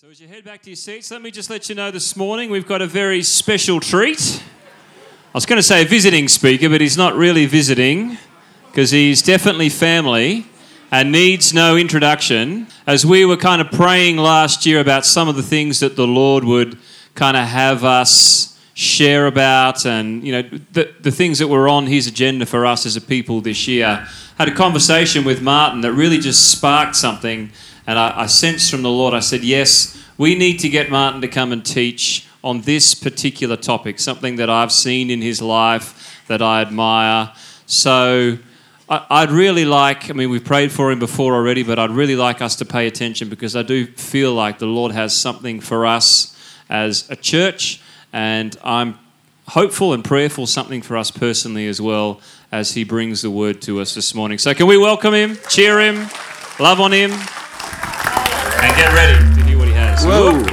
So, as you head back to your seats, let me just let you know this morning we've got a very special treat. I was going to say a visiting speaker, but he's not really visiting because he's definitely family and needs no introduction. As we were kind of praying last year about some of the things that the Lord would kind of have us share about and you know the, the things that were on his agenda for us as a people this year had a conversation with martin that really just sparked something and I, I sensed from the Lord, I said, yes, we need to get Martin to come and teach on this particular topic, something that I've seen in his life that I admire. So I, would really like, I mean, we've prayed for him before already, but I'd really like us to pay attention because I do feel like the Lord has something for us as a church, and I'm hopeful and prayerful something for us personally as well as he brings the word to us this morning. So, can we welcome him, cheer him, love on him? And get ready to hear what he has. Whoa.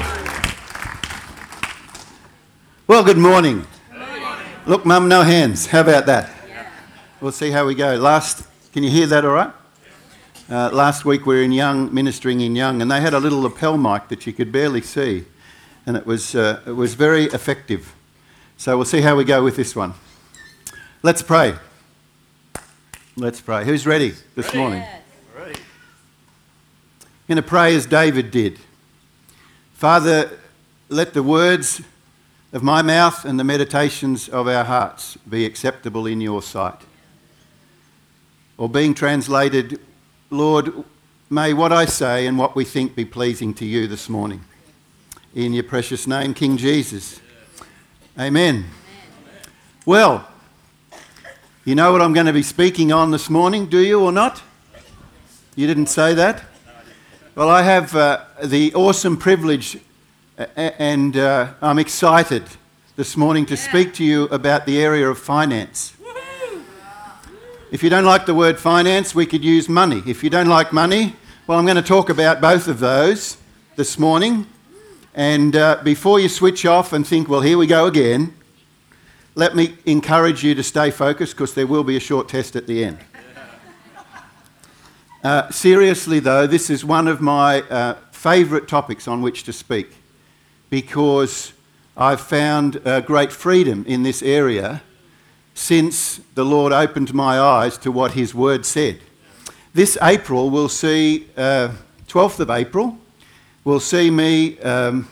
Well, good morning. Look, Mum, no hands. How about that? Yeah. We'll see how we go. Last, can you hear that all right? Uh, last week we were in Young, ministering in Young, and they had a little lapel mic that you could barely see, and it was, uh, it was very effective. So we'll see how we go with this one. Let's pray. Let's pray. Who's ready this ready. morning? Going to pray as David did. Father, let the words of my mouth and the meditations of our hearts be acceptable in your sight. Or being translated, Lord, may what I say and what we think be pleasing to you this morning. In your precious name, King Jesus. Amen. Well, you know what I'm going to be speaking on this morning, do you or not? You didn't say that? Well, I have uh, the awesome privilege, uh, and uh, I'm excited this morning to speak to you about the area of finance. If you don't like the word finance, we could use money. If you don't like money, well, I'm going to talk about both of those this morning. And uh, before you switch off and think, well, here we go again, let me encourage you to stay focused because there will be a short test at the end. Uh, seriously, though, this is one of my uh, favourite topics on which to speak because I've found uh, great freedom in this area since the Lord opened my eyes to what His Word said. This April we'll see, 12th uh, of April, we'll see me um,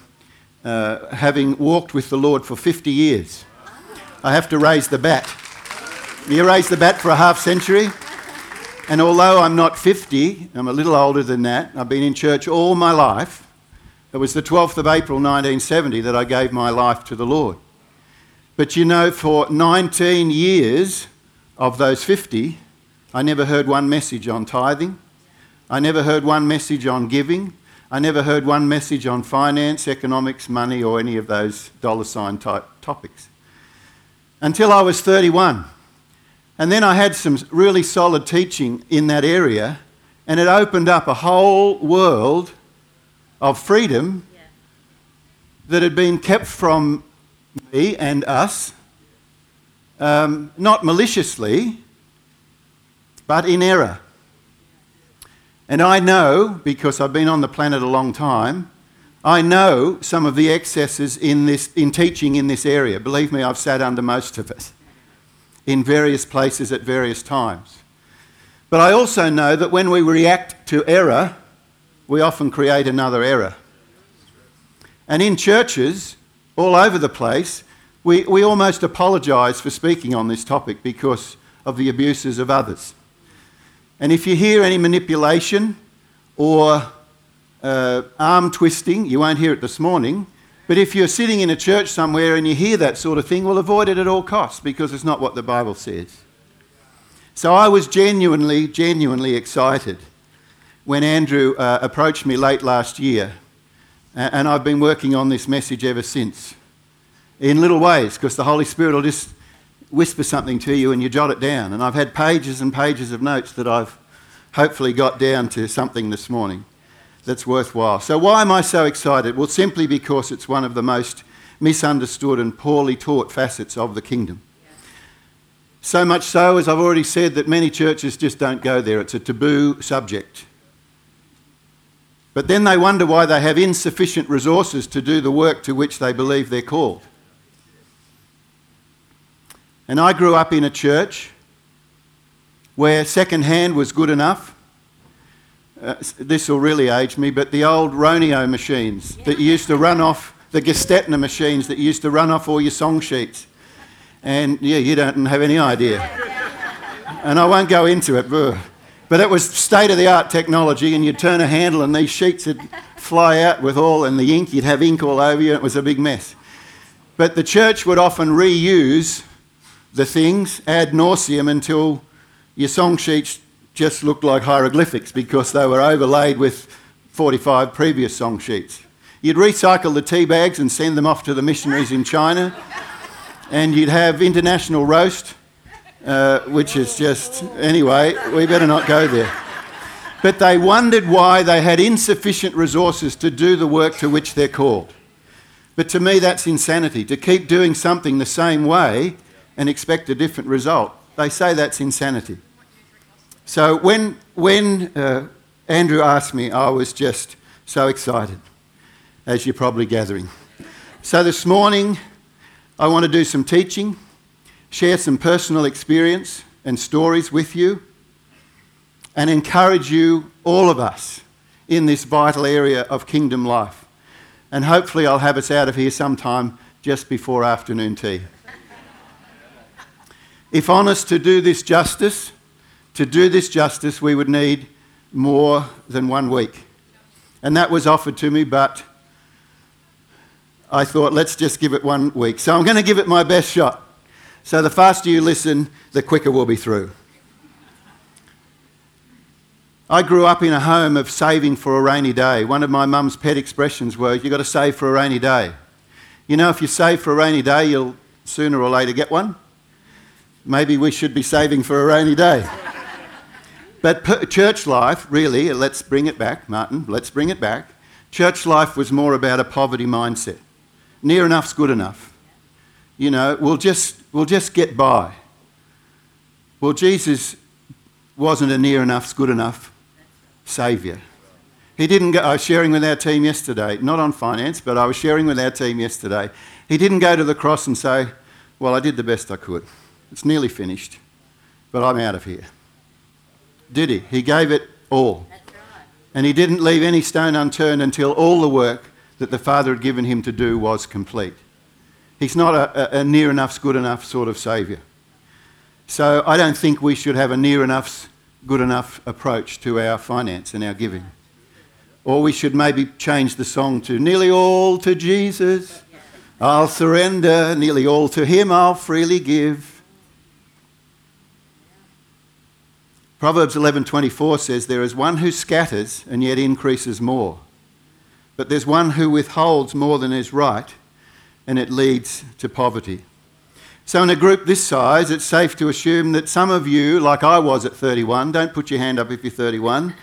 having walked with the Lord for 50 years. I have to raise the bat. You raise the bat for a half century? And although I'm not 50, I'm a little older than that, I've been in church all my life. It was the 12th of April 1970 that I gave my life to the Lord. But you know, for 19 years of those 50, I never heard one message on tithing. I never heard one message on giving. I never heard one message on finance, economics, money, or any of those dollar sign type topics. Until I was 31. And then I had some really solid teaching in that area, and it opened up a whole world of freedom yeah. that had been kept from me and us, um, not maliciously, but in error. And I know, because I've been on the planet a long time, I know some of the excesses in, this, in teaching in this area. Believe me, I've sat under most of it in various places at various times. But I also know that when we react to error, we often create another error. And in churches all over the place, we, we almost apologise for speaking on this topic because of the abuses of others. And if you hear any manipulation or uh, arm twisting, you won't hear it this morning, but if you're sitting in a church somewhere and you hear that sort of thing, well, avoid it at all costs because it's not what the Bible says. So I was genuinely, genuinely excited when Andrew uh, approached me late last year, and I've been working on this message ever since. In little ways, because the Holy Spirit will just whisper something to you and you jot it down. And I've had pages and pages of notes that I've hopefully got down to something this morning that's worthwhile. So, why am I so excited? Well, simply because it's one of the most misunderstood and poorly taught facets of the kingdom. So much so, as I've already said, that many churches just don't go there. It's a taboo subject. But then they wonder why they have insufficient resources to do the work to which they believe they're called. And I grew up in a church where second hand was good enough. Uh, this will really age me, but the old Roneo machines that you used to run off, the Gestetner machines that you used to run off all your song sheets. And yeah, you don't have any idea. and I won't go into it, but it was state of the art technology, and you'd turn a handle and these sheets would fly out with all, and the ink, you'd have ink all over you, and it was a big mess. But the church would often reuse the things ad nauseum until your song sheets just looked like hieroglyphics because they were overlaid with 45 previous song sheets. You'd recycle the tea bags and send them off to the missionaries in China, and you'd have international roast, uh, which is just, anyway, we better not go there. But they wondered why they had insufficient resources to do the work to which they're called. But to me, that's insanity. To keep doing something the same way and expect a different result. They say that's insanity. So when, when uh, Andrew asked me, I was just so excited, as you're probably gathering. So this morning, I want to do some teaching, share some personal experience and stories with you, and encourage you, all of us, in this vital area of kingdom life. And hopefully, I'll have us out of here sometime just before afternoon tea. If honest to do this justice, to do this justice, we would need more than one week. And that was offered to me, but I thought, let's just give it one week. So I'm going to give it my best shot. So the faster you listen, the quicker we'll be through. I grew up in a home of saving for a rainy day. One of my mum's pet expressions was, you've got to save for a rainy day. You know, if you save for a rainy day, you'll sooner or later get one maybe we should be saving for a rainy day. but church life, really, let's bring it back, Martin, let's bring it back. Church life was more about a poverty mindset. Near enough's good enough. You know, we'll just, we'll just get by. Well, Jesus wasn't a near enough's good enough saviour. He didn't go, I was sharing with our team yesterday, not on finance, but I was sharing with our team yesterday. He didn't go to the cross and say, Well, I did the best I could. It's nearly finished, but I'm out of here. Did he? He gave it all. And he didn't leave any stone unturned until all the work that the Father had given him to do was complete. He's not a, a, a near enough's good enough sort of Saviour. So I don't think we should have a near enough's good enough approach to our finance and our giving. Or we should maybe change the song to nearly all to Jesus. I'll surrender, nearly all to Him I'll freely give. Proverbs 11:24 says there is one who scatters and yet increases more. But there's one who withholds more than is right and it leads to poverty. So in a group this size, it's safe to assume that some of you, like I was at 31, don't put your hand up if you're 31,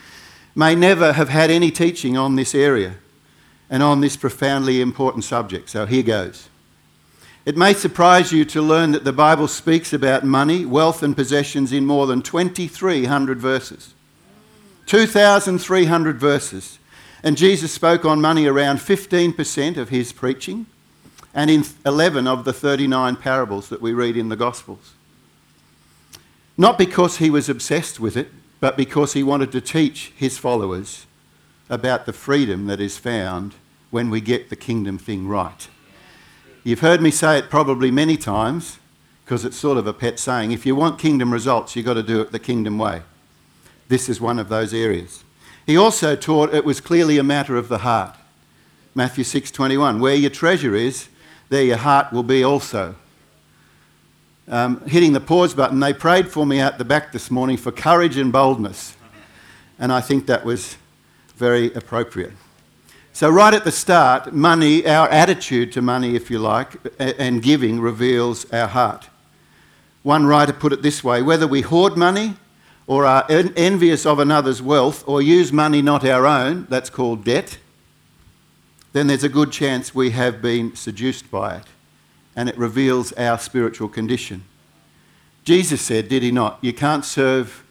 may never have had any teaching on this area and on this profoundly important subject. So here goes. It may surprise you to learn that the Bible speaks about money, wealth, and possessions in more than 2,300 verses. 2,300 verses. And Jesus spoke on money around 15% of his preaching and in 11 of the 39 parables that we read in the Gospels. Not because he was obsessed with it, but because he wanted to teach his followers about the freedom that is found when we get the kingdom thing right. You've heard me say it probably many times because it's sort of a pet saying. If you want kingdom results, you've got to do it the kingdom way. This is one of those areas. He also taught it was clearly a matter of the heart. Matthew 6:21, where your treasure is, there your heart will be also. Um, hitting the pause button, they prayed for me out the back this morning for courage and boldness. And I think that was very appropriate. So, right at the start, money, our attitude to money, if you like, and giving reveals our heart. One writer put it this way whether we hoard money or are envious of another's wealth or use money not our own, that's called debt, then there's a good chance we have been seduced by it and it reveals our spiritual condition. Jesus said, did he not? You can't serve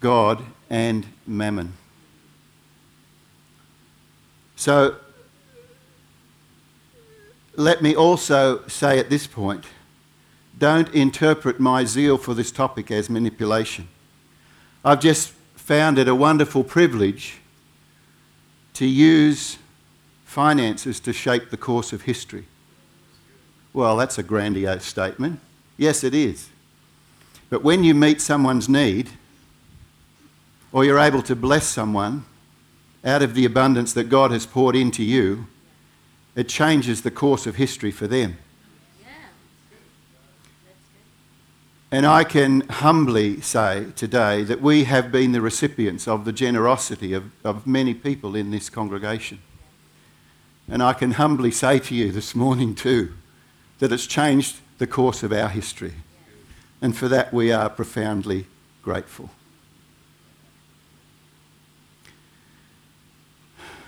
God and mammon. So let me also say at this point don't interpret my zeal for this topic as manipulation. I've just found it a wonderful privilege to use finances to shape the course of history. Well, that's a grandiose statement. Yes, it is. But when you meet someone's need, or you're able to bless someone out of the abundance that God has poured into you, it changes the course of history for them. And I can humbly say today that we have been the recipients of the generosity of, of many people in this congregation. And I can humbly say to you this morning, too, that it's changed the course of our history. And for that, we are profoundly grateful.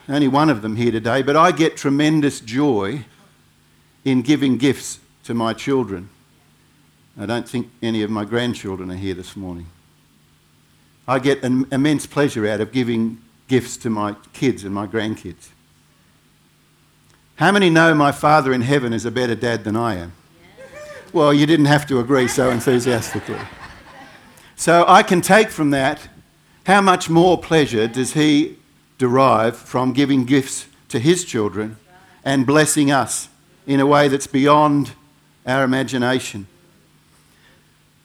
Only one of them here today, but I get tremendous joy in giving gifts to my children. I don't think any of my grandchildren are here this morning. I get an immense pleasure out of giving gifts to my kids and my grandkids. How many know my Father in heaven is a better dad than I am? Well, you didn't have to agree so enthusiastically. So I can take from that how much more pleasure does he derive from giving gifts to his children and blessing us in a way that's beyond our imagination.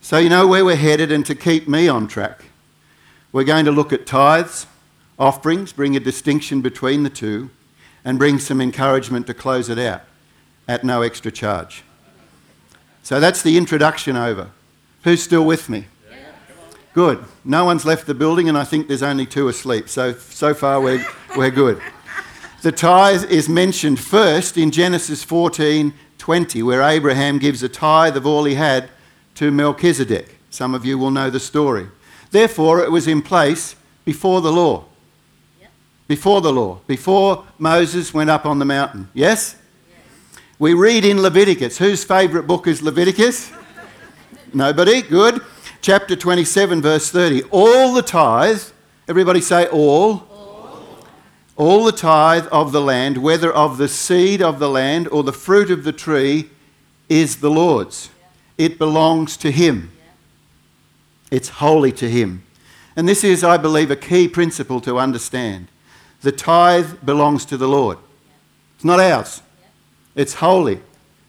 So, you know where we're headed, and to keep me on track, we're going to look at tithes, offerings, bring a distinction between the two, and bring some encouragement to close it out at no extra charge. So that's the introduction over. Who's still with me? Good. No one's left the building, and I think there's only two asleep. So, so far, we're, we're good. The tithe is mentioned first in Genesis 14 20, where Abraham gives a tithe of all he had to Melchizedek. Some of you will know the story. Therefore, it was in place before the law. Before the law, before Moses went up on the mountain. Yes? yes? We read in Leviticus. Whose favourite book is Leviticus? Nobody? Good. Chapter 27, verse 30. All the tithe, everybody say all. all. All the tithe of the land, whether of the seed of the land or the fruit of the tree, is the Lord's it belongs to Him. It's holy to Him. And this is, I believe, a key principle to understand. The tithe belongs to the Lord, it's not ours, it's holy.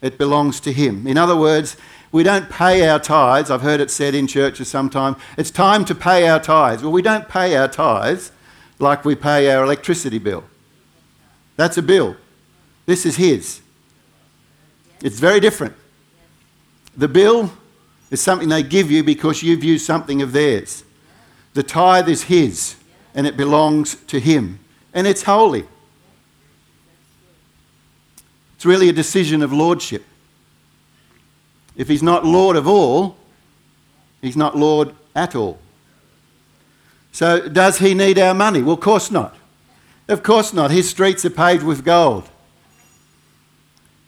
It belongs to Him. In other words, we don't pay our tithes. I've heard it said in churches sometimes, it's time to pay our tithes. Well, we don't pay our tithes like we pay our electricity bill. That's a bill. This is His. It's very different. The bill is something they give you because you've used something of theirs. The tithe is His and it belongs to Him and it's holy. It's really a decision of lordship. If He's not Lord of all, He's not Lord at all. So, does He need our money? Well, of course not. Of course not. His streets are paved with gold.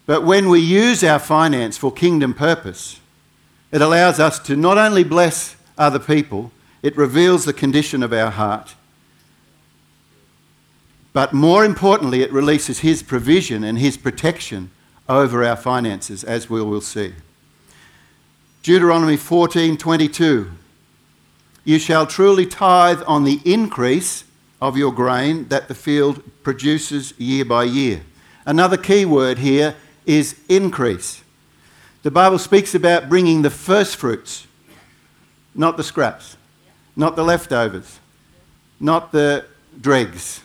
But when we use our finance for kingdom purpose, it allows us to not only bless other people, it reveals the condition of our heart, but more importantly, it releases His provision and His protection over our finances, as we will see. Deuteronomy 14:22 You shall truly tithe on the increase of your grain that the field produces year by year. Another key word here is increase. The Bible speaks about bringing the first fruits, not the scraps, not the leftovers, not the dregs.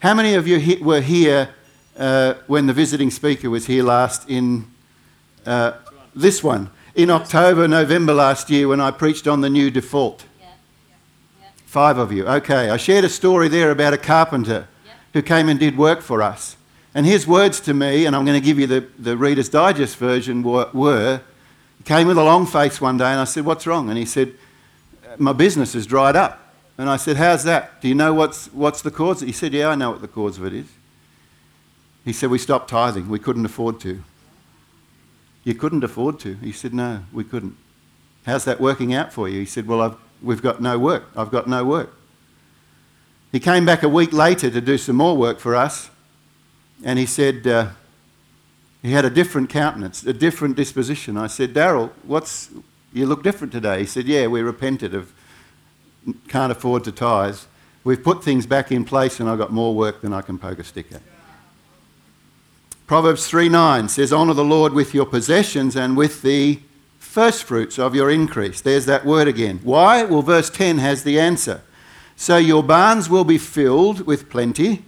How many of you were here uh, when the visiting speaker was here last in uh, this one? In October, November last year when I preached on the new default. Five of you. Okay. I shared a story there about a carpenter who came and did work for us. And his words to me, and I'm going to give you the, the Reader's Digest version, were, were he came with a long face one day and I said, What's wrong? And he said, uh, My business has dried up. And I said, How's that? Do you know what's, what's the cause? He said, Yeah, I know what the cause of it is. He said, We stopped tithing. We couldn't afford to. You couldn't afford to? He said, No, we couldn't. How's that working out for you? He said, Well, I've, we've got no work. I've got no work. He came back a week later to do some more work for us, and he said uh, he had a different countenance, a different disposition. I said, Daryl, what's you look different today? He said, Yeah, we repented of can't afford to tithe. We've put things back in place, and I've got more work than I can poke a stick at. Proverbs 3 9 says, Honour the Lord with your possessions and with the first fruits of your increase. There's that word again. Why? Well, verse 10 has the answer. So your barns will be filled with plenty.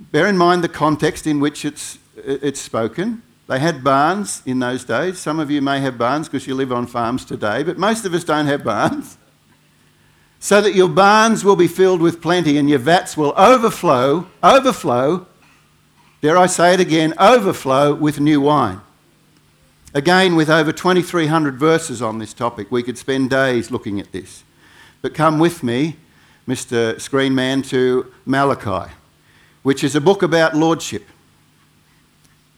Bear in mind the context in which it's, uh, it's spoken. They had barns in those days. Some of you may have barns because you live on farms today, but most of us don't have barns. So that your barns will be filled with plenty and your vats will overflow, overflow, dare I say it again, overflow with new wine. Again, with over 2,300 verses on this topic, we could spend days looking at this. But come with me, Mr. Screenman, to Malachi, which is a book about lordship.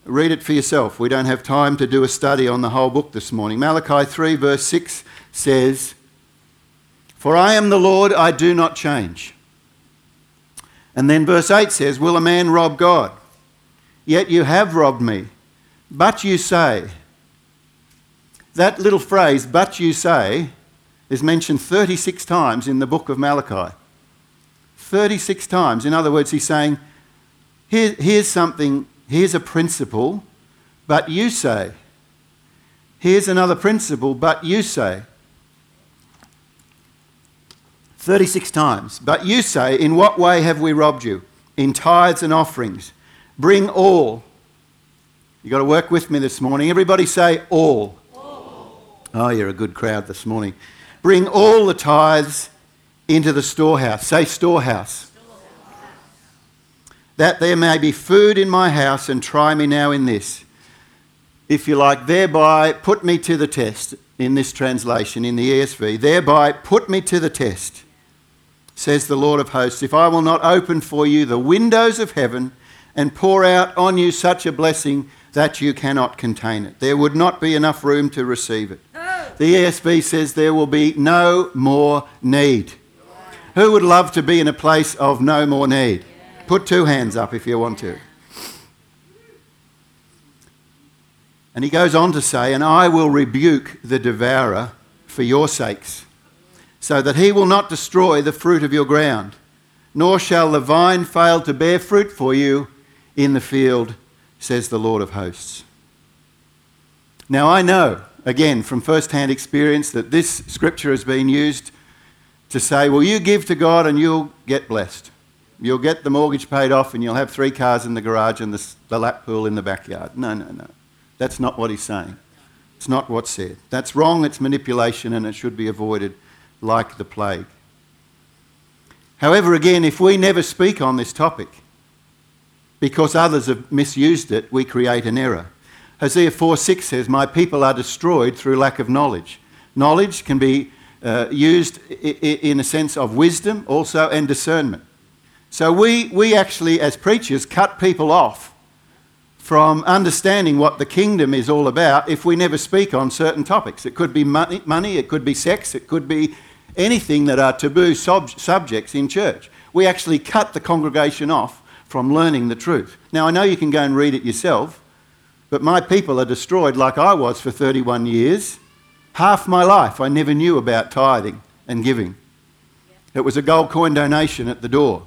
Read it for yourself. We don't have time to do a study on the whole book this morning. Malachi 3, verse 6 says, For I am the Lord, I do not change. And then verse 8 says, Will a man rob God? Yet you have robbed me. But you say, that little phrase, but you say, is mentioned 36 times in the book of Malachi. 36 times. In other words, he's saying, Here, here's something, here's a principle, but you say. Here's another principle, but you say. 36 times. But you say, In what way have we robbed you? In tithes and offerings. Bring all. You've got to work with me this morning. Everybody say all. Oh, you're a good crowd this morning. Bring all the tithes into the storehouse. Say, storehouse. That there may be food in my house, and try me now in this. If you like, thereby put me to the test in this translation, in the ESV. Thereby put me to the test, says the Lord of hosts, if I will not open for you the windows of heaven and pour out on you such a blessing that you cannot contain it. There would not be enough room to receive it. The ESV says there will be no more need. Who would love to be in a place of no more need? Put two hands up if you want to. And he goes on to say, And I will rebuke the devourer for your sakes, so that he will not destroy the fruit of your ground, nor shall the vine fail to bear fruit for you in the field, says the Lord of hosts. Now I know again, from first hand experience, that this scripture has been used to say, well, you give to God and you'll get blessed. You'll get the mortgage paid off and you'll have three cars in the garage and the, the lap pool in the backyard. No, no, no. That's not what he's saying. It's not what's said. That's wrong, it's manipulation, and it should be avoided like the plague. However, again, if we never speak on this topic because others have misused it, we create an error. Hosea 4:6 says, My people are destroyed through lack of knowledge. Knowledge can be uh, used in a sense of wisdom also and discernment. So we, we actually, as preachers, cut people off from understanding what the kingdom is all about if we never speak on certain topics. It could be money, money it could be sex, it could be anything that are taboo sub- subjects in church. We actually cut the congregation off from learning the truth. Now, I know you can go and read it yourself, but my people are destroyed like I was for 31 years. Half my life I never knew about tithing and giving. It was a gold coin donation at the door.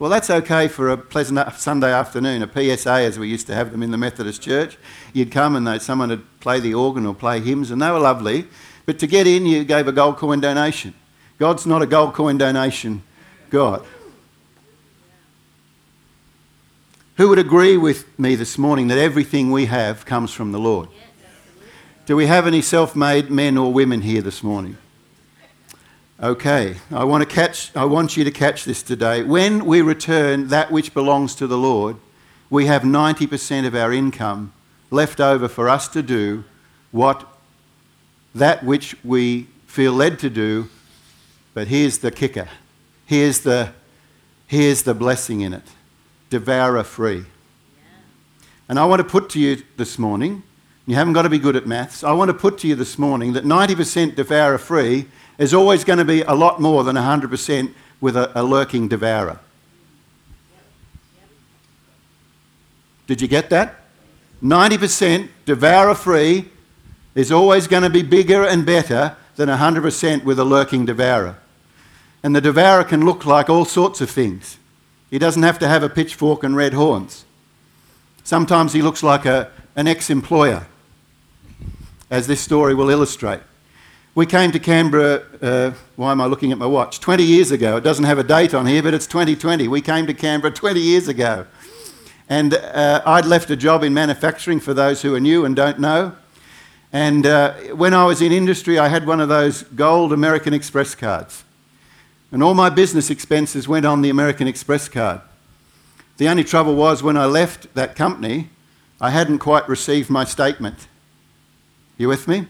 Well, that's okay for a pleasant Sunday afternoon, a PSA as we used to have them in the Methodist Church. You'd come and someone would play the organ or play hymns, and they were lovely. But to get in, you gave a gold coin donation. God's not a gold coin donation God. Who would agree with me this morning that everything we have comes from the Lord? Do we have any self made men or women here this morning? Okay, I want, to catch, I want you to catch this today. When we return that which belongs to the Lord, we have 90% of our income left over for us to do what that which we feel led to do. But here's the kicker. Here's the, here's the blessing in it devourer free. And I want to put to you this morning, you haven't got to be good at maths, I want to put to you this morning that 90% devourer free is always going to be a lot more than 100% with a, a lurking devourer. Did you get that? 90% devourer free is always going to be bigger and better than 100% with a lurking devourer. And the devourer can look like all sorts of things. He doesn't have to have a pitchfork and red horns. Sometimes he looks like a, an ex employer, as this story will illustrate. We came to Canberra, uh, why am I looking at my watch? 20 years ago. It doesn't have a date on here, but it's 2020. We came to Canberra 20 years ago. And uh, I'd left a job in manufacturing for those who are new and don't know. And uh, when I was in industry, I had one of those gold American Express cards. And all my business expenses went on the American Express card. The only trouble was when I left that company, I hadn't quite received my statement. You with me?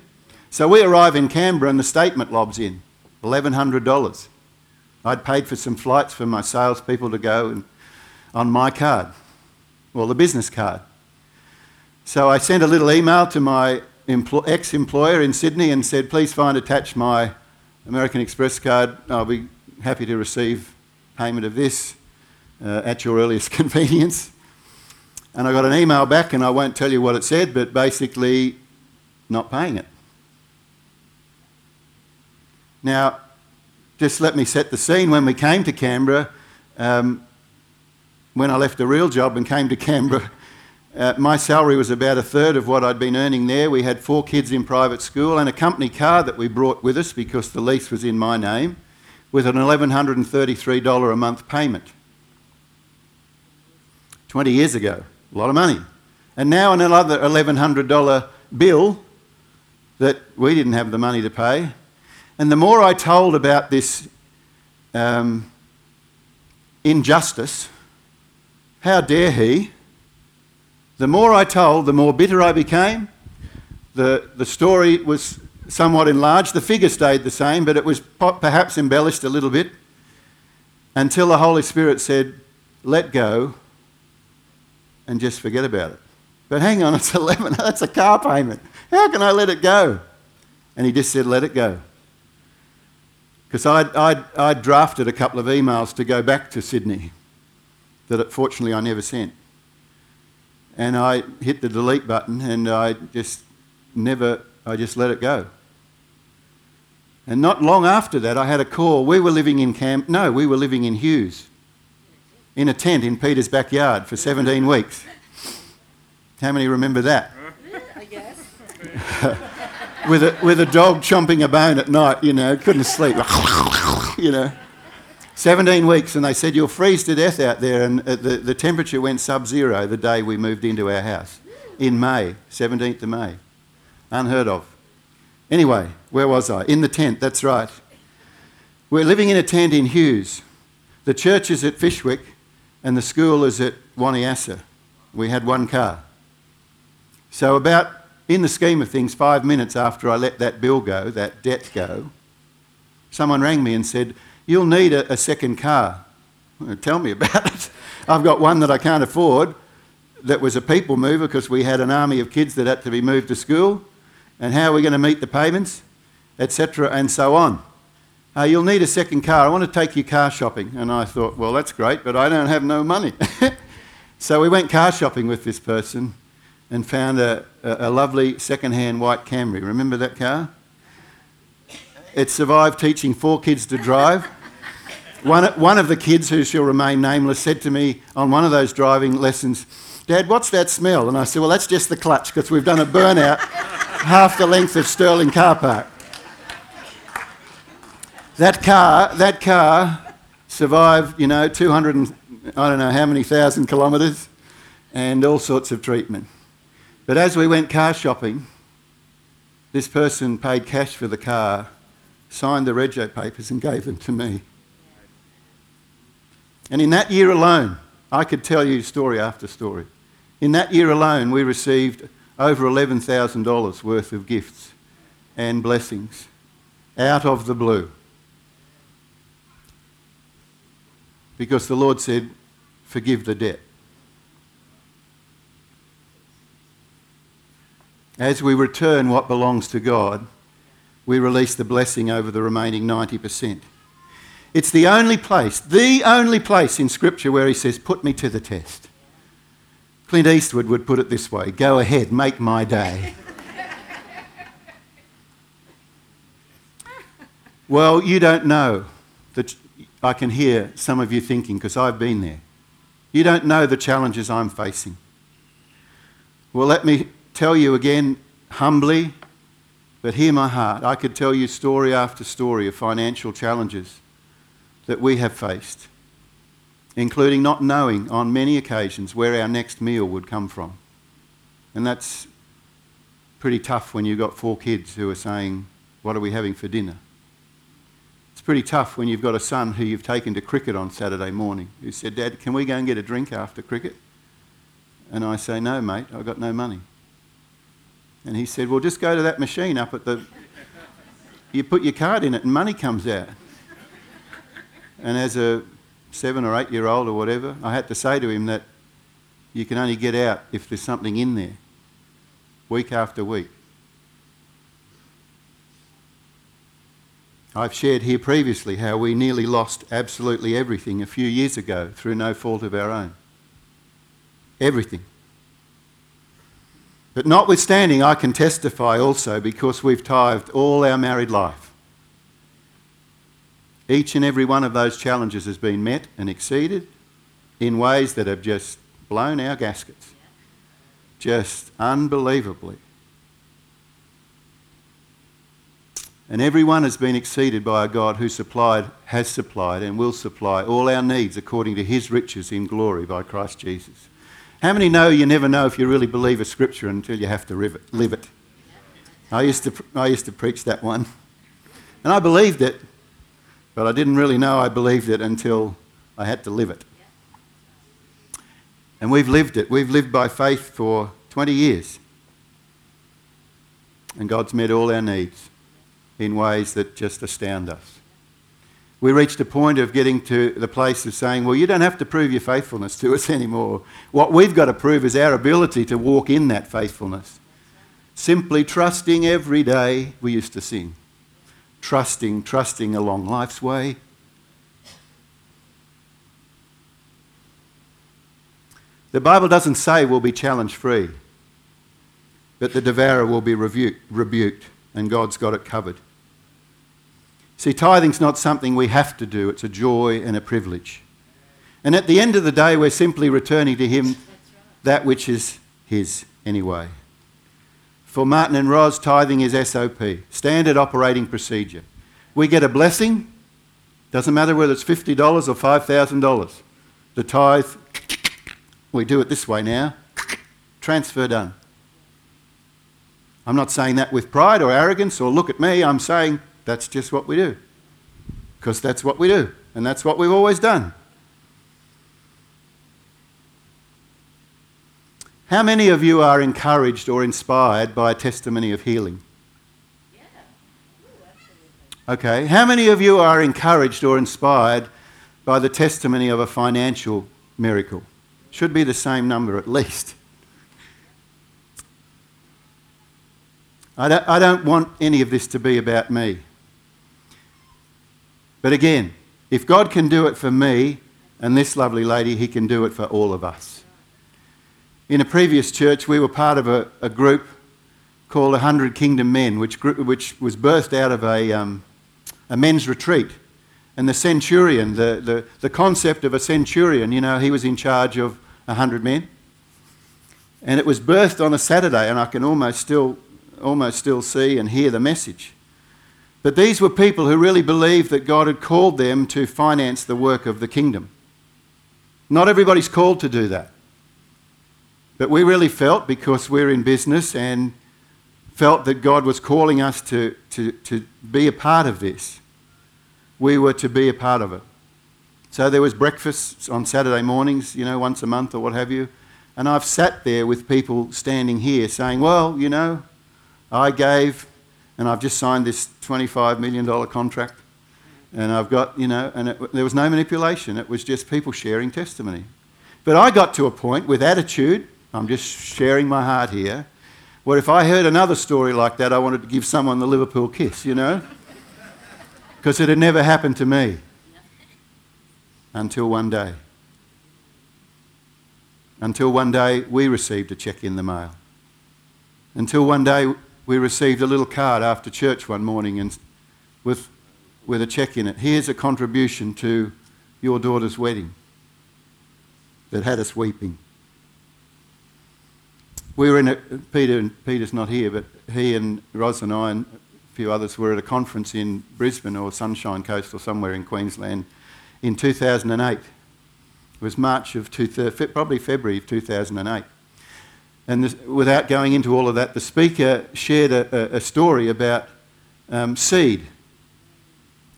So we arrive in Canberra and the statement lobs in $1,100. I'd paid for some flights for my salespeople to go and, on my card well, the business card. So I sent a little email to my ex employer in Sydney and said, please find attached my American Express card. I'll be happy to receive payment of this uh, at your earliest convenience. And I got an email back, and I won't tell you what it said, but basically, not paying it. Now, just let me set the scene. When we came to Canberra, um, when I left a real job and came to Canberra, uh, my salary was about a third of what I'd been earning there. We had four kids in private school and a company car that we brought with us because the lease was in my name with an $1,133 a month payment. 20 years ago, a lot of money. And now another $1,100 bill that we didn't have the money to pay. And the more I told about this um, injustice, how dare he? The more I told, the more bitter I became. The, the story was somewhat enlarged. The figure stayed the same, but it was perhaps embellished a little bit until the Holy Spirit said, Let go and just forget about it. But hang on, it's 11. That's a car payment. How can I let it go? And he just said, Let it go. Because I'd, I'd, I'd drafted a couple of emails to go back to Sydney that fortunately I never sent. And I hit the delete button and I just never, I just let it go. And not long after that, I had a call. We were living in Camp, no, we were living in Hughes, in a tent in Peter's backyard for 17 weeks. How many remember that? I guess. with, a, with a dog chomping a bone at night, you know, couldn't sleep, you know. 17 weeks, and they said, You'll freeze to death out there. And uh, the, the temperature went sub zero the day we moved into our house in May, 17th of May. Unheard of. Anyway, where was I? In the tent, that's right. We're living in a tent in Hughes. The church is at Fyshwick and the school is at Wanniassa. We had one car. So, about in the scheme of things, five minutes after I let that bill go, that debt go, someone rang me and said, You'll need a, a second car. Tell me about it. I've got one that I can't afford that was a people mover because we had an army of kids that had to be moved to school. And how are we going to meet the payments, etc., and so on. Uh, you'll need a second car. I want to take you car shopping. And I thought, well, that's great, but I don't have no money. so we went car shopping with this person and found a, a, a lovely second-hand white Camry. Remember that car? It survived teaching four kids to drive. One, one of the kids, who shall remain nameless, said to me on one of those driving lessons, Dad, what's that smell? And I said, Well, that's just the clutch because we've done a burnout half the length of Stirling car park. That car, that car survived, you know, 200 and I don't know how many thousand kilometres and all sorts of treatment. But as we went car shopping, this person paid cash for the car signed the rego papers and gave them to me. And in that year alone, I could tell you story after story. In that year alone, we received over $11,000 worth of gifts and blessings out of the blue. Because the Lord said, Forgive the debt. As we return what belongs to God, we release the blessing over the remaining 90%. It's the only place, the only place in Scripture where he says, Put me to the test. Clint Eastwood would put it this way Go ahead, make my day. well, you don't know that I can hear some of you thinking, because I've been there. You don't know the challenges I'm facing. Well, let me tell you again humbly, but hear my heart. I could tell you story after story of financial challenges that we have faced, including not knowing on many occasions where our next meal would come from. And that's pretty tough when you've got four kids who are saying, What are we having for dinner? Pretty tough when you've got a son who you've taken to cricket on Saturday morning who said, Dad, can we go and get a drink after cricket? And I say, No, mate, I've got no money. And he said, Well, just go to that machine up at the. You put your card in it and money comes out. And as a seven or eight year old or whatever, I had to say to him that you can only get out if there's something in there, week after week. I've shared here previously how we nearly lost absolutely everything a few years ago through no fault of our own. Everything. But notwithstanding, I can testify also because we've tithed all our married life. Each and every one of those challenges has been met and exceeded in ways that have just blown our gaskets. Just unbelievably. And every one has been exceeded by a God who supplied, has supplied, and will supply all our needs according to his riches in glory by Christ Jesus. How many know you never know if you really believe a scripture until you have to live it? I used to, I used to preach that one. And I believed it. But I didn't really know I believed it until I had to live it. And we've lived it. We've lived by faith for 20 years. And God's met all our needs in ways that just astound us. We reached a point of getting to the place of saying, well, you don't have to prove your faithfulness to us anymore. What we've got to prove is our ability to walk in that faithfulness. Simply trusting every day, we used to sing trusting, trusting along life's way. The Bible doesn't say we'll be challenge free, but the devourer will be rebuked, and God's got it covered. See, tithing's not something we have to do, it's a joy and a privilege. And at the end of the day, we're simply returning to Him that which is His anyway. For Martin and Roz, tithing is SOP, standard operating procedure. We get a blessing, doesn't matter whether it's $50 or $5,000. The tithe, we do it this way now, transfer done. I'm not saying that with pride or arrogance or look at me, I'm saying that's just what we do. Because that's what we do, and that's what we've always done. How many of you are encouraged or inspired by a testimony of healing? Okay. How many of you are encouraged or inspired by the testimony of a financial miracle? Should be the same number at least. I don't, I don't want any of this to be about me. But again, if God can do it for me and this lovely lady, He can do it for all of us. In a previous church, we were part of a, a group called 100 Kingdom Men, which, which was birthed out of a, um, a men's retreat. And the centurion, the, the, the concept of a centurion, you know, he was in charge of 100 men. And it was birthed on a Saturday, and I can almost still, almost still see and hear the message. But these were people who really believed that God had called them to finance the work of the kingdom. Not everybody's called to do that. But we really felt, because we're in business, and felt that God was calling us to, to, to be a part of this. We were to be a part of it. So there was breakfasts on Saturday mornings, you know, once a month or what have you. And I've sat there with people standing here saying, well, you know, I gave and I've just signed this $25 million contract. And I've got, you know, and it, there was no manipulation. It was just people sharing testimony. But I got to a point with attitude I'm just sharing my heart here. Where if I heard another story like that, I wanted to give someone the Liverpool kiss, you know? Because it had never happened to me. until one day. Until one day we received a cheque in the mail. Until one day we received a little card after church one morning and with, with a cheque in it. Here's a contribution to your daughter's wedding that had us weeping. We were in a, Peter, and Peter's not here, but he and Ros and I and a few others were at a conference in Brisbane or Sunshine Coast or somewhere in Queensland in 2008. It was March of two, probably February of 2008. And this, without going into all of that, the speaker shared a, a, a story about um, seed.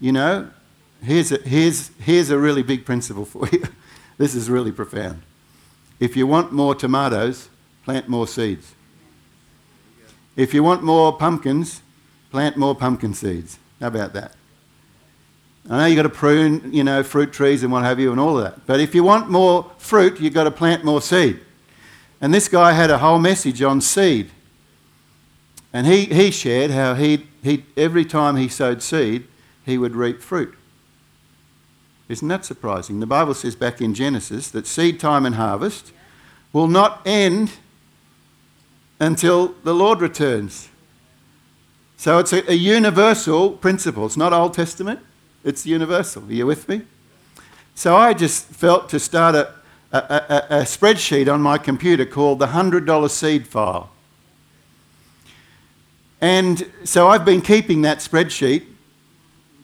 You know, here's a, here's, here's a really big principle for you. this is really profound. If you want more tomatoes, plant more seeds. If you want more pumpkins, plant more pumpkin seeds. How about that? I know you've got to prune, you know, fruit trees and what have you and all of that. But if you want more fruit, you've got to plant more seed. And this guy had a whole message on seed. And he, he shared how he he every time he sowed seed, he would reap fruit. Isn't that surprising? The Bible says back in Genesis that seed time and harvest will not end until the Lord returns. So it's a, a universal principle. It's not Old Testament, it's universal. Are you with me? So I just felt to start a, a, a, a spreadsheet on my computer called the $100 seed file. And so I've been keeping that spreadsheet,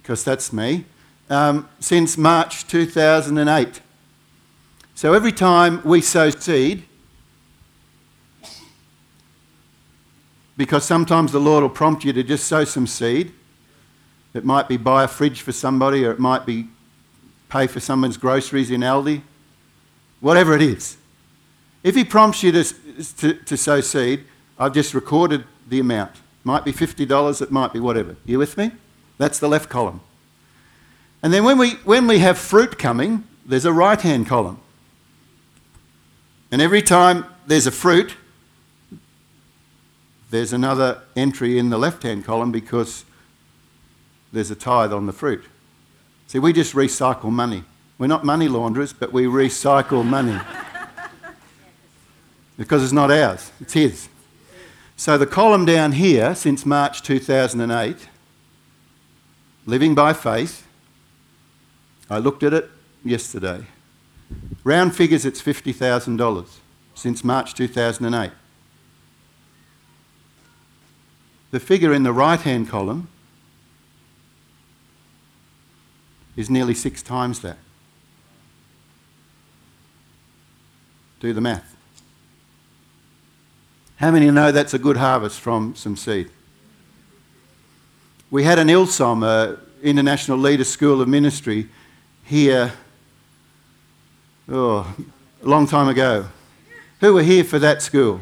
because that's me, um, since March 2008. So every time we sow seed, because sometimes the Lord will prompt you to just sow some seed. It might be buy a fridge for somebody, or it might be pay for someone's groceries in Aldi whatever it is. If he prompts you to, to, to sow seed, I've just recorded the amount. Might be $50, it might be whatever. You with me? That's the left column. And then when we, when we have fruit coming, there's a right hand column. And every time there's a fruit, there's another entry in the left hand column because there's a tithe on the fruit. See, we just recycle money. We're not money launderers, but we recycle money. because it's not ours, it's his. So the column down here, since March 2008, living by faith, I looked at it yesterday. Round figures, it's $50,000 since March 2008. The figure in the right hand column is nearly six times that. Do the math. How many know that's a good harvest from some seed? We had an ILSOM, uh, International Leader School of Ministry, here oh, a long time ago. Who were here for that school?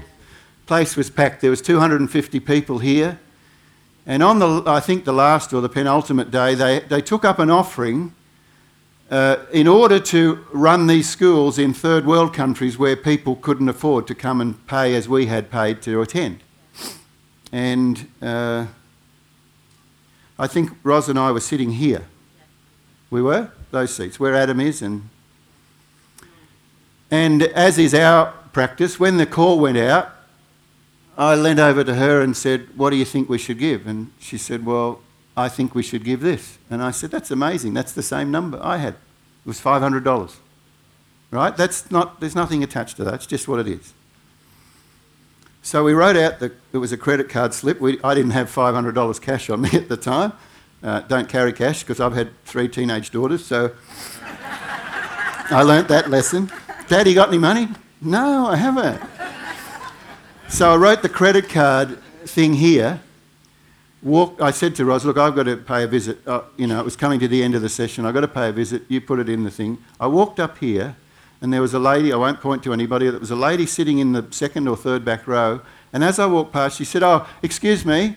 Place was packed. There was 250 people here. And on the, I think the last or the penultimate day, they, they took up an offering uh, in order to run these schools in third world countries where people couldn't afford to come and pay as we had paid to attend. And uh, I think Ros and I were sitting here. We were? Those seats, where Adam is. And, and as is our practice, when the call went out, I leant over to her and said, What do you think we should give? And she said, Well, I think we should give this. And I said, That's amazing. That's the same number I had. It was $500. Right? That's not, there's nothing attached to that. It's just what it is. So we wrote out that it was a credit card slip. We, I didn't have $500 cash on me at the time. Uh, don't carry cash because I've had three teenage daughters, so I learnt that lesson. Daddy, got any money? No, I haven't. So I wrote the credit card thing here walked, I said to Ros, look, I've got to pay a visit. Uh, you know, it was coming to the end of the session. I've got to pay a visit. You put it in the thing. I walked up here, and there was a lady, I won't point to anybody, there was a lady sitting in the second or third back row. And as I walked past, she said, oh, excuse me,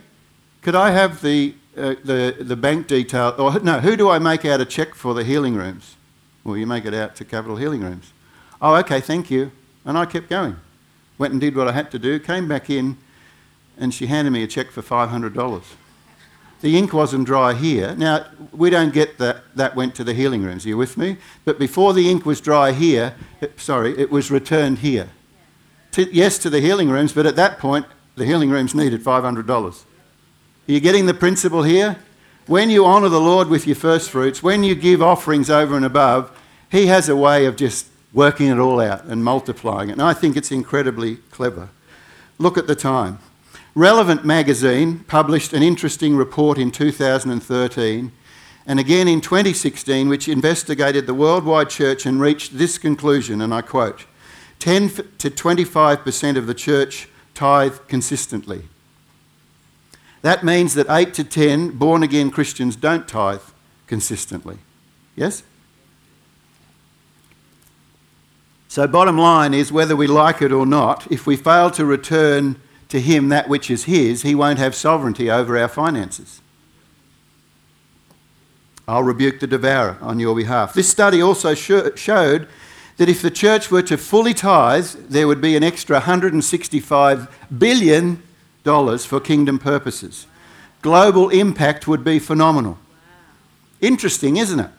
could I have the, uh, the, the bank detail? Or no, who do I make out a cheque for the healing rooms? Well, you make it out to Capital Healing Rooms. Oh, okay, thank you. And I kept going. Went and did what I had to do, came back in, and she handed me a cheque for $500. the ink wasn't dry here. Now, we don't get that that went to the healing rooms. Are you with me? But before the ink was dry here, it, sorry, it was returned here. To, yes, to the healing rooms, but at that point, the healing rooms needed $500. Are you getting the principle here? When you honour the Lord with your first fruits, when you give offerings over and above, He has a way of just working it all out and multiplying it. And I think it's incredibly clever. Look at the time. Relevant magazine published an interesting report in 2013 and again in 2016, which investigated the worldwide church and reached this conclusion, and I quote 10 to 25% of the church tithe consistently. That means that 8 to 10 born again Christians don't tithe consistently. Yes? So, bottom line is whether we like it or not, if we fail to return to him that which is his, he won't have sovereignty over our finances. I'll rebuke the devourer on your behalf. This study also showed that if the church were to fully tithe, there would be an extra $165 billion for kingdom purposes. Global impact would be phenomenal. Interesting, isn't it?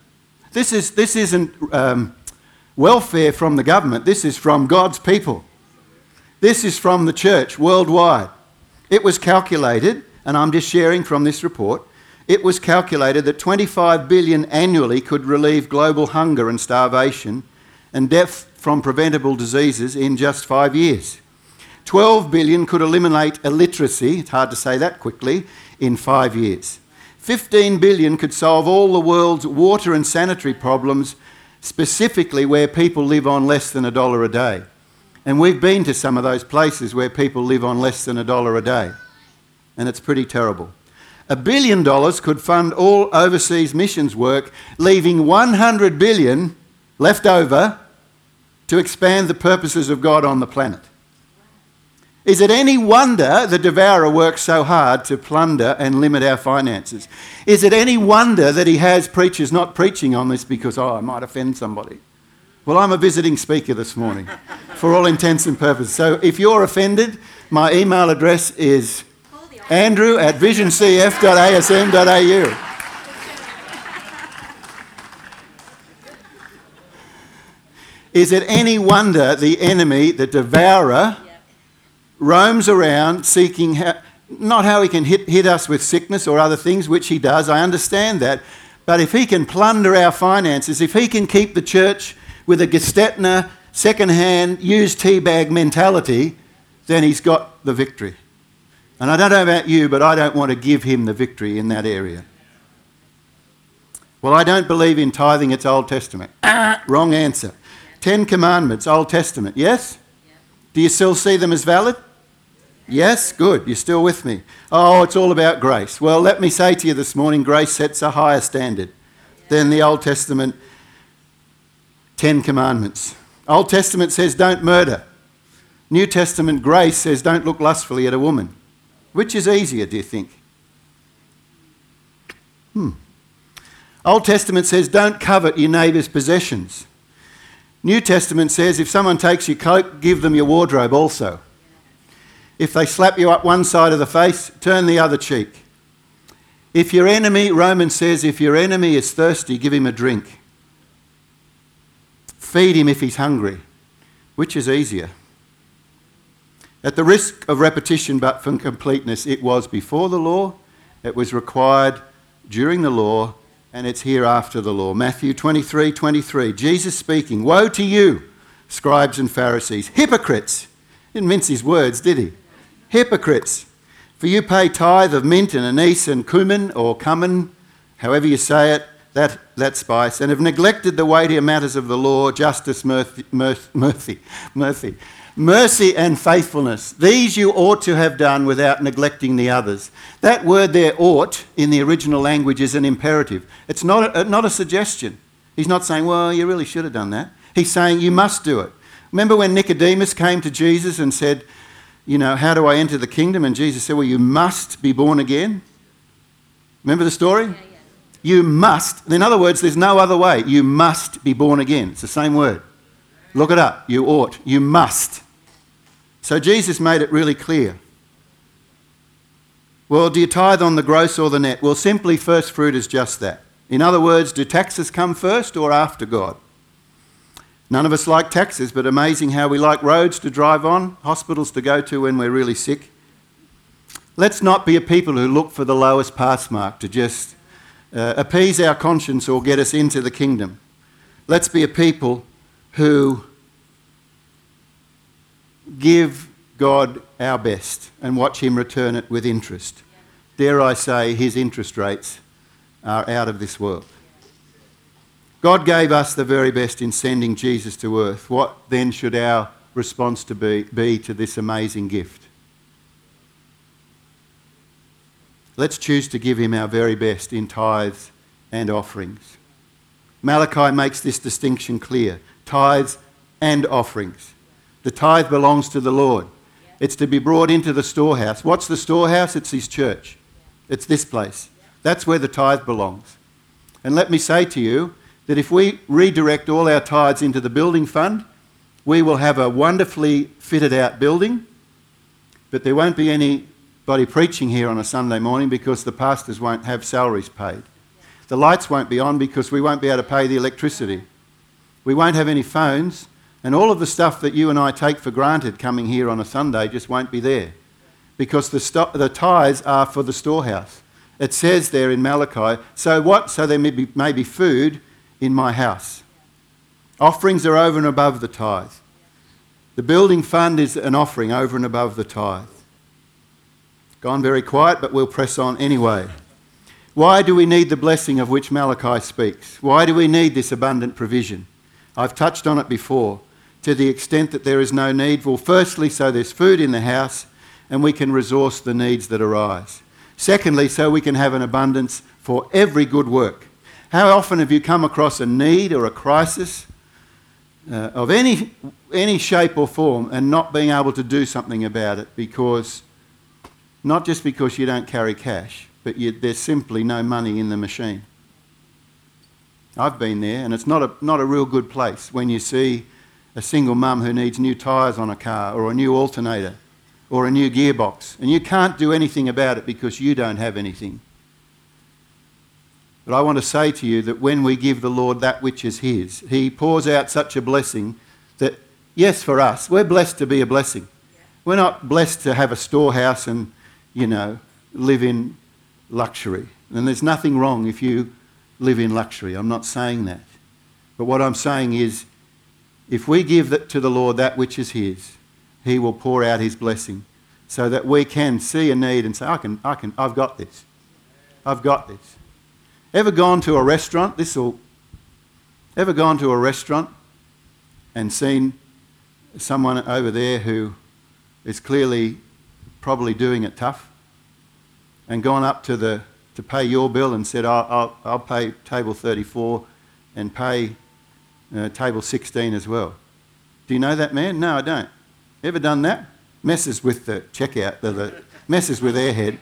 This, is, this isn't um, welfare from the government, this is from God's people. This is from the church worldwide. It was calculated, and I'm just sharing from this report, it was calculated that 25 billion annually could relieve global hunger and starvation and death from preventable diseases in just five years. 12 billion could eliminate illiteracy, it's hard to say that quickly, in five years. 15 billion could solve all the world's water and sanitary problems, specifically where people live on less than a dollar a day. And we've been to some of those places where people live on less than a dollar a day. And it's pretty terrible. A billion dollars could fund all overseas missions work, leaving 100 billion left over to expand the purposes of God on the planet. Is it any wonder the devourer works so hard to plunder and limit our finances? Is it any wonder that he has preachers not preaching on this because, oh, I might offend somebody? Well, I'm a visiting speaker this morning for all intents and purposes. So if you're offended, my email address is andrew at visioncf.asm.au. Is it any wonder the enemy, the devourer, roams around seeking how, not how he can hit, hit us with sickness or other things, which he does, I understand that. But if he can plunder our finances, if he can keep the church with a Gestetner, second-hand, used tea bag mentality, then he's got the victory. And I don't know about you, but I don't want to give him the victory in that area. Well, I don't believe in tithing, it's Old Testament. Ah, wrong answer. Ten Commandments, Old Testament, yes? Do you still see them as valid? Yes? Good. You're still with me. Oh, it's all about grace. Well, let me say to you this morning grace sets a higher standard than the Old Testament Ten Commandments. Old Testament says don't murder. New Testament grace says don't look lustfully at a woman. Which is easier, do you think? Hmm. Old Testament says don't covet your neighbour's possessions. New Testament says if someone takes your coat, give them your wardrobe also. If they slap you up one side of the face, turn the other cheek. If your enemy, Romans says, if your enemy is thirsty, give him a drink. Feed him if he's hungry. Which is easier? At the risk of repetition but for completeness, it was before the law, it was required during the law, and it's here after the law. Matthew 23 23. Jesus speaking, Woe to you, scribes and Pharisees, hypocrites! Didn't mince his words, did he? Hypocrites! For you pay tithe of mint and anise and cumin or cumin, however you say it, that, that spice, and have neglected the weightier matters of the law, justice, mercy, mercy, mercy, mercy and faithfulness. These you ought to have done without neglecting the others. That word there, ought, in the original language is an imperative. It's not a, not a suggestion. He's not saying, well, you really should have done that. He's saying, you must do it. Remember when Nicodemus came to Jesus and said, you know, how do I enter the kingdom? And Jesus said, well, you must be born again. Remember the story? You must, in other words, there's no other way. You must be born again. It's the same word. Look it up. You ought. You must. So Jesus made it really clear. Well, do you tithe on the gross or the net? Well, simply first fruit is just that. In other words, do taxes come first or after God? None of us like taxes, but amazing how we like roads to drive on, hospitals to go to when we're really sick. Let's not be a people who look for the lowest pass mark to just uh, appease our conscience or get us into the kingdom. Let's be a people who give God our best and watch Him return it with interest. Dare I say, His interest rates are out of this world. God gave us the very best in sending Jesus to earth. What then should our response to be, be to this amazing gift? Let's choose to give him our very best in tithes and offerings. Malachi makes this distinction clear tithes and offerings. The tithe belongs to the Lord. It's to be brought into the storehouse. What's the storehouse? It's his church. It's this place. That's where the tithe belongs. And let me say to you that if we redirect all our tithes into the building fund, we will have a wonderfully fitted out building, but there won't be anybody preaching here on a Sunday morning because the pastors won't have salaries paid. The lights won't be on because we won't be able to pay the electricity. We won't have any phones, and all of the stuff that you and I take for granted coming here on a Sunday just won't be there because the, sto- the tithes are for the storehouse. It says there in Malachi, so what? So there may be, may be food in my house. Offerings are over and above the tithe. The building fund is an offering over and above the tithe. Gone very quiet, but we'll press on anyway. Why do we need the blessing of which Malachi speaks? Why do we need this abundant provision? I've touched on it before. To the extent that there is no need, well, firstly, so there's food in the house and we can resource the needs that arise. Secondly, so we can have an abundance for every good work. How often have you come across a need or a crisis uh, of any, any shape or form and not being able to do something about it because, not just because you don't carry cash, but you, there's simply no money in the machine? I've been there, and it's not a, not a real good place when you see a single mum who needs new tyres on a car or a new alternator or a new gearbox, and you can't do anything about it because you don't have anything. But I want to say to you that when we give the Lord that which is His, He pours out such a blessing that, yes, for us, we're blessed to be a blessing. We're not blessed to have a storehouse and, you know, live in luxury. And there's nothing wrong if you live in luxury. I'm not saying that. But what I'm saying is, if we give to the Lord that which is His, he will pour out His blessing so that we can see a need and say, I can, I can, I've got this. I've got this. Ever gone to a restaurant? This will. Ever gone to a restaurant and seen someone over there who is clearly probably doing it tough and gone up to the to pay your bill and said, I'll, I'll, I'll pay table 34 and pay uh, table 16 as well. Do you know that man? No, I don't. Ever done that? Messes with the checkout, the, the messes with Airhead.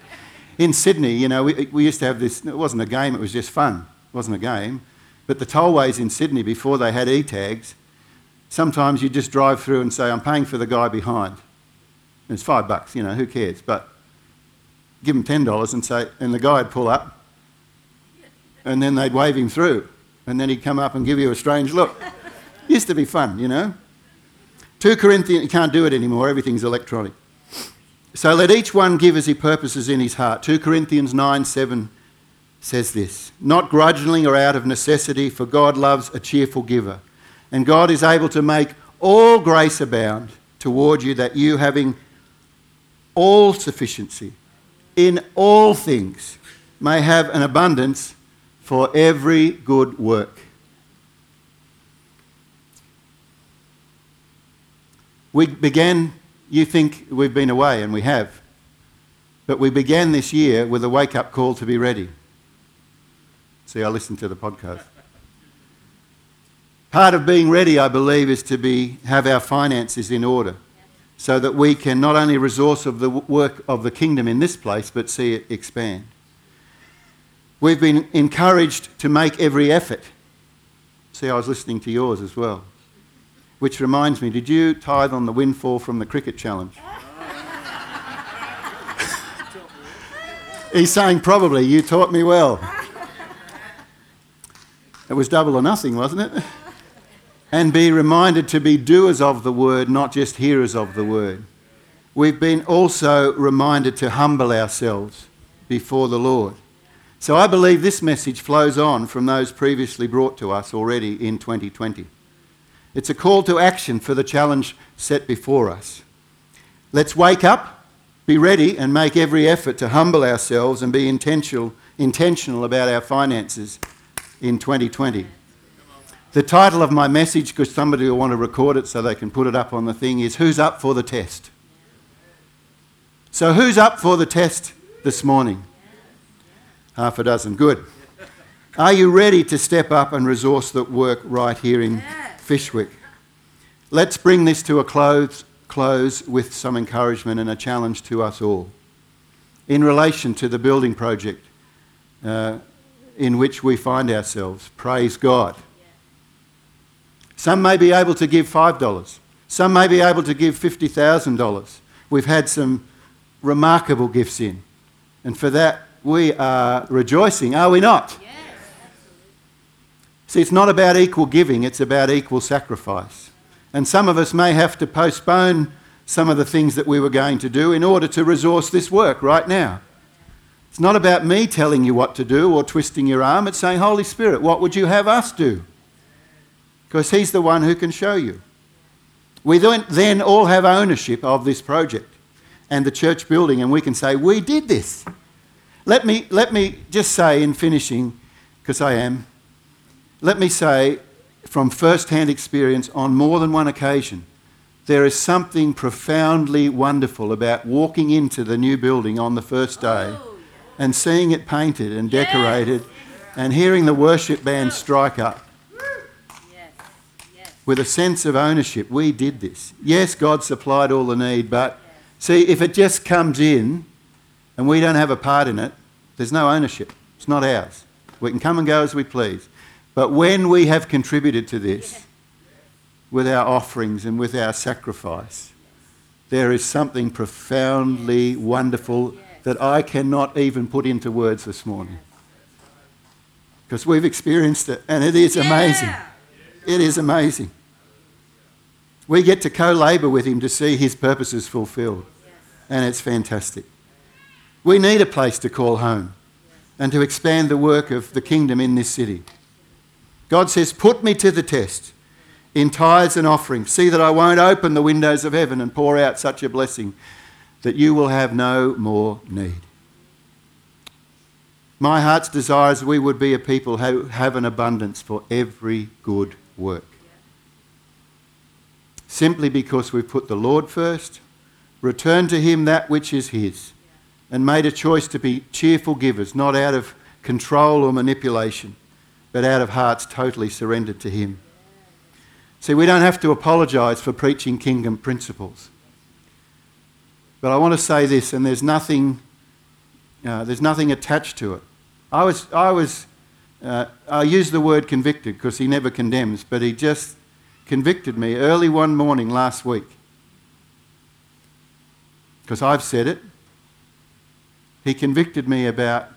In Sydney, you know, we, we used to have this, it wasn't a game, it was just fun. It wasn't a game. But the tollways in Sydney, before they had e tags, sometimes you just drive through and say, I'm paying for the guy behind. It's five bucks, you know, who cares? But give him $10 and say, and the guy'd pull up, and then they'd wave him through, and then he'd come up and give you a strange look. Used to be fun, you know. 2 Corinthians, you can't do it anymore, everything's electronic. So let each one give as he purposes in his heart. 2 Corinthians 9 7 says this Not grudgingly or out of necessity, for God loves a cheerful giver. And God is able to make all grace abound toward you, that you, having all sufficiency in all things, may have an abundance for every good work. We began, you think we've been away, and we have. But we began this year with a wake up call to be ready. See, I listened to the podcast. Part of being ready, I believe, is to be, have our finances in order so that we can not only resource of the work of the kingdom in this place, but see it expand. We've been encouraged to make every effort. See, I was listening to yours as well. Which reminds me, did you tithe on the windfall from the cricket challenge? He's saying, Probably, you taught me well. It was double or nothing, wasn't it? And be reminded to be doers of the word, not just hearers of the word. We've been also reminded to humble ourselves before the Lord. So I believe this message flows on from those previously brought to us already in 2020. It's a call to action for the challenge set before us. Let's wake up, be ready, and make every effort to humble ourselves and be intentional, intentional about our finances in 2020. The title of my message, because somebody will want to record it so they can put it up on the thing, is Who's Up for the Test? So, who's up for the test this morning? Half a dozen. Good. Are you ready to step up and resource that work right here in Fyshwick? Let's bring this to a close, close with some encouragement and a challenge to us all. In relation to the building project uh, in which we find ourselves, praise God. Some may be able to give $5. Some may be able to give $50,000. We've had some remarkable gifts in. And for that, we are rejoicing, are we not? Yes. Absolutely. See, it's not about equal giving, it's about equal sacrifice. And some of us may have to postpone some of the things that we were going to do in order to resource this work right now. It's not about me telling you what to do or twisting your arm. It's saying, Holy Spirit, what would you have us do? Because He's the one who can show you. We then all have ownership of this project and the church building, and we can say, We did this. Let me, let me just say in finishing, because I am, let me say from first hand experience on more than one occasion, there is something profoundly wonderful about walking into the new building on the first day and seeing it painted and decorated and hearing the worship band strike up with a sense of ownership. We did this. Yes, God supplied all the need, but See, if it just comes in and we don't have a part in it, there's no ownership. It's not ours. We can come and go as we please. But when we have contributed to this with our offerings and with our sacrifice, there is something profoundly wonderful that I cannot even put into words this morning. Because we've experienced it and it is amazing. It is amazing. We get to co labour with him to see his purposes fulfilled and it's fantastic. We need a place to call home and to expand the work of the kingdom in this city. God says, Put me to the test in tithes and offerings. See that I won't open the windows of heaven and pour out such a blessing that you will have no more need. My heart's desire is we would be a people who have an abundance for every good work. Simply because we've put the Lord first returned to him that which is his, and made a choice to be cheerful givers, not out of control or manipulation, but out of hearts totally surrendered to him. See, we don't have to apologise for preaching kingdom principles. But I want to say this, and there's nothing, uh, there's nothing attached to it. I was, I was, uh, I use the word convicted because he never condemns, but he just convicted me early one morning last week because I've said it. He convicted me about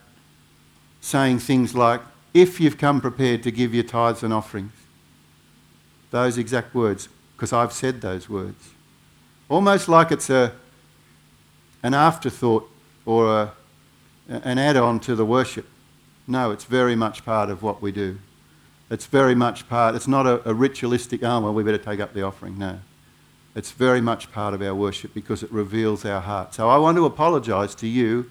saying things like, if you've come prepared to give your tithes and offerings. Those exact words, because I've said those words. Almost like it's a, an afterthought or a, an add on to the worship. No, it's very much part of what we do. It's very much part, it's not a, a ritualistic, oh, well, we better take up the offering. No. It's very much part of our worship because it reveals our heart. So I want to apologise to you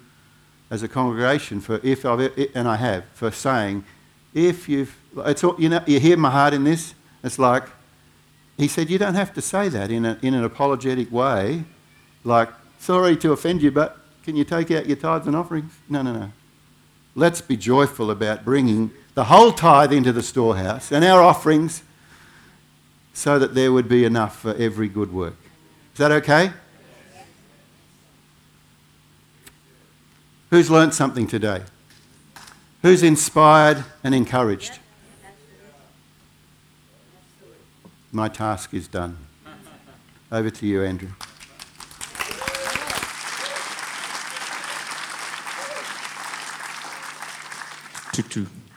as a congregation for if I've, and I have, for saying, if you've, it's all, you know, you hear my heart in this? It's like, he said, you don't have to say that in, a, in an apologetic way, like, sorry to offend you, but can you take out your tithes and offerings? No, no, no. Let's be joyful about bringing the whole tithe into the storehouse and our offerings so that there would be enough for every good work. Is that okay? Who's learnt something today? Who's inspired and encouraged? My task is done. Over to you, Andrew.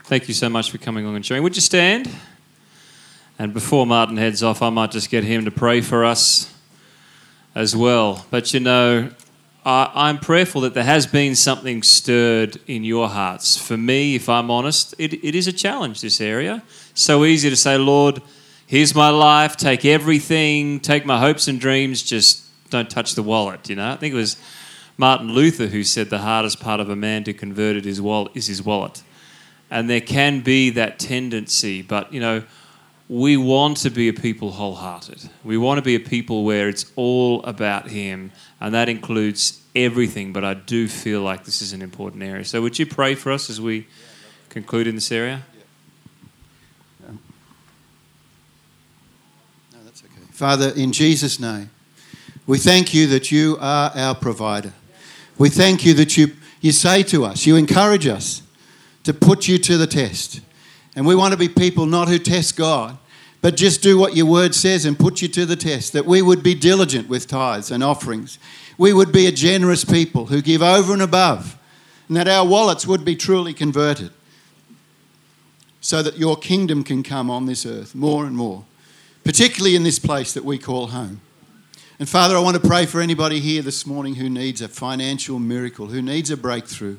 Thank you so much for coming along and sharing. Would you stand? And before Martin heads off, I might just get him to pray for us as well. But you know, I, am prayerful that there has been something stirred in your hearts. For me, if I'm honest, it, it is a challenge, this area. So easy to say, Lord, here's my life, take everything, take my hopes and dreams, just don't touch the wallet. You know, I think it was Martin Luther who said the hardest part of a man to convert it is, wallet, is his wallet. And there can be that tendency, but you know, we want to be a people wholehearted. We want to be a people where it's all about Him, and that includes everything. But I do feel like this is an important area. So, would you pray for us as we conclude in this area? Father, in Jesus' name, we thank you that you are our provider. We thank you that you, you say to us, you encourage us to put you to the test. And we want to be people not who test God, but just do what your word says and put you to the test. That we would be diligent with tithes and offerings. We would be a generous people who give over and above, and that our wallets would be truly converted so that your kingdom can come on this earth more and more, particularly in this place that we call home. And Father, I want to pray for anybody here this morning who needs a financial miracle, who needs a breakthrough.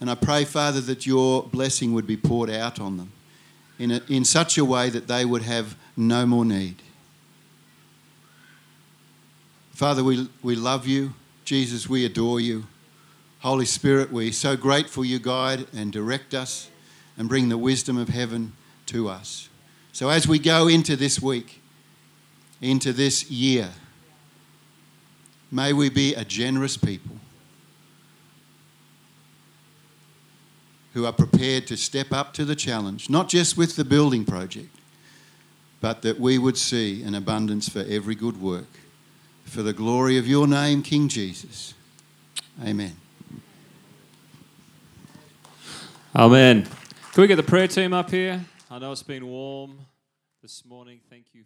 And I pray, Father, that your blessing would be poured out on them in, a, in such a way that they would have no more need. Father, we, we love you. Jesus, we adore you. Holy Spirit, we're so grateful you guide and direct us and bring the wisdom of heaven to us. So as we go into this week, into this year, may we be a generous people who are prepared to step up to the challenge, not just with the building project, but that we would see an abundance for every good work. For the glory of your name, King Jesus. Amen. Amen. Can we get the prayer team up here? I know it's been warm this morning. Thank you.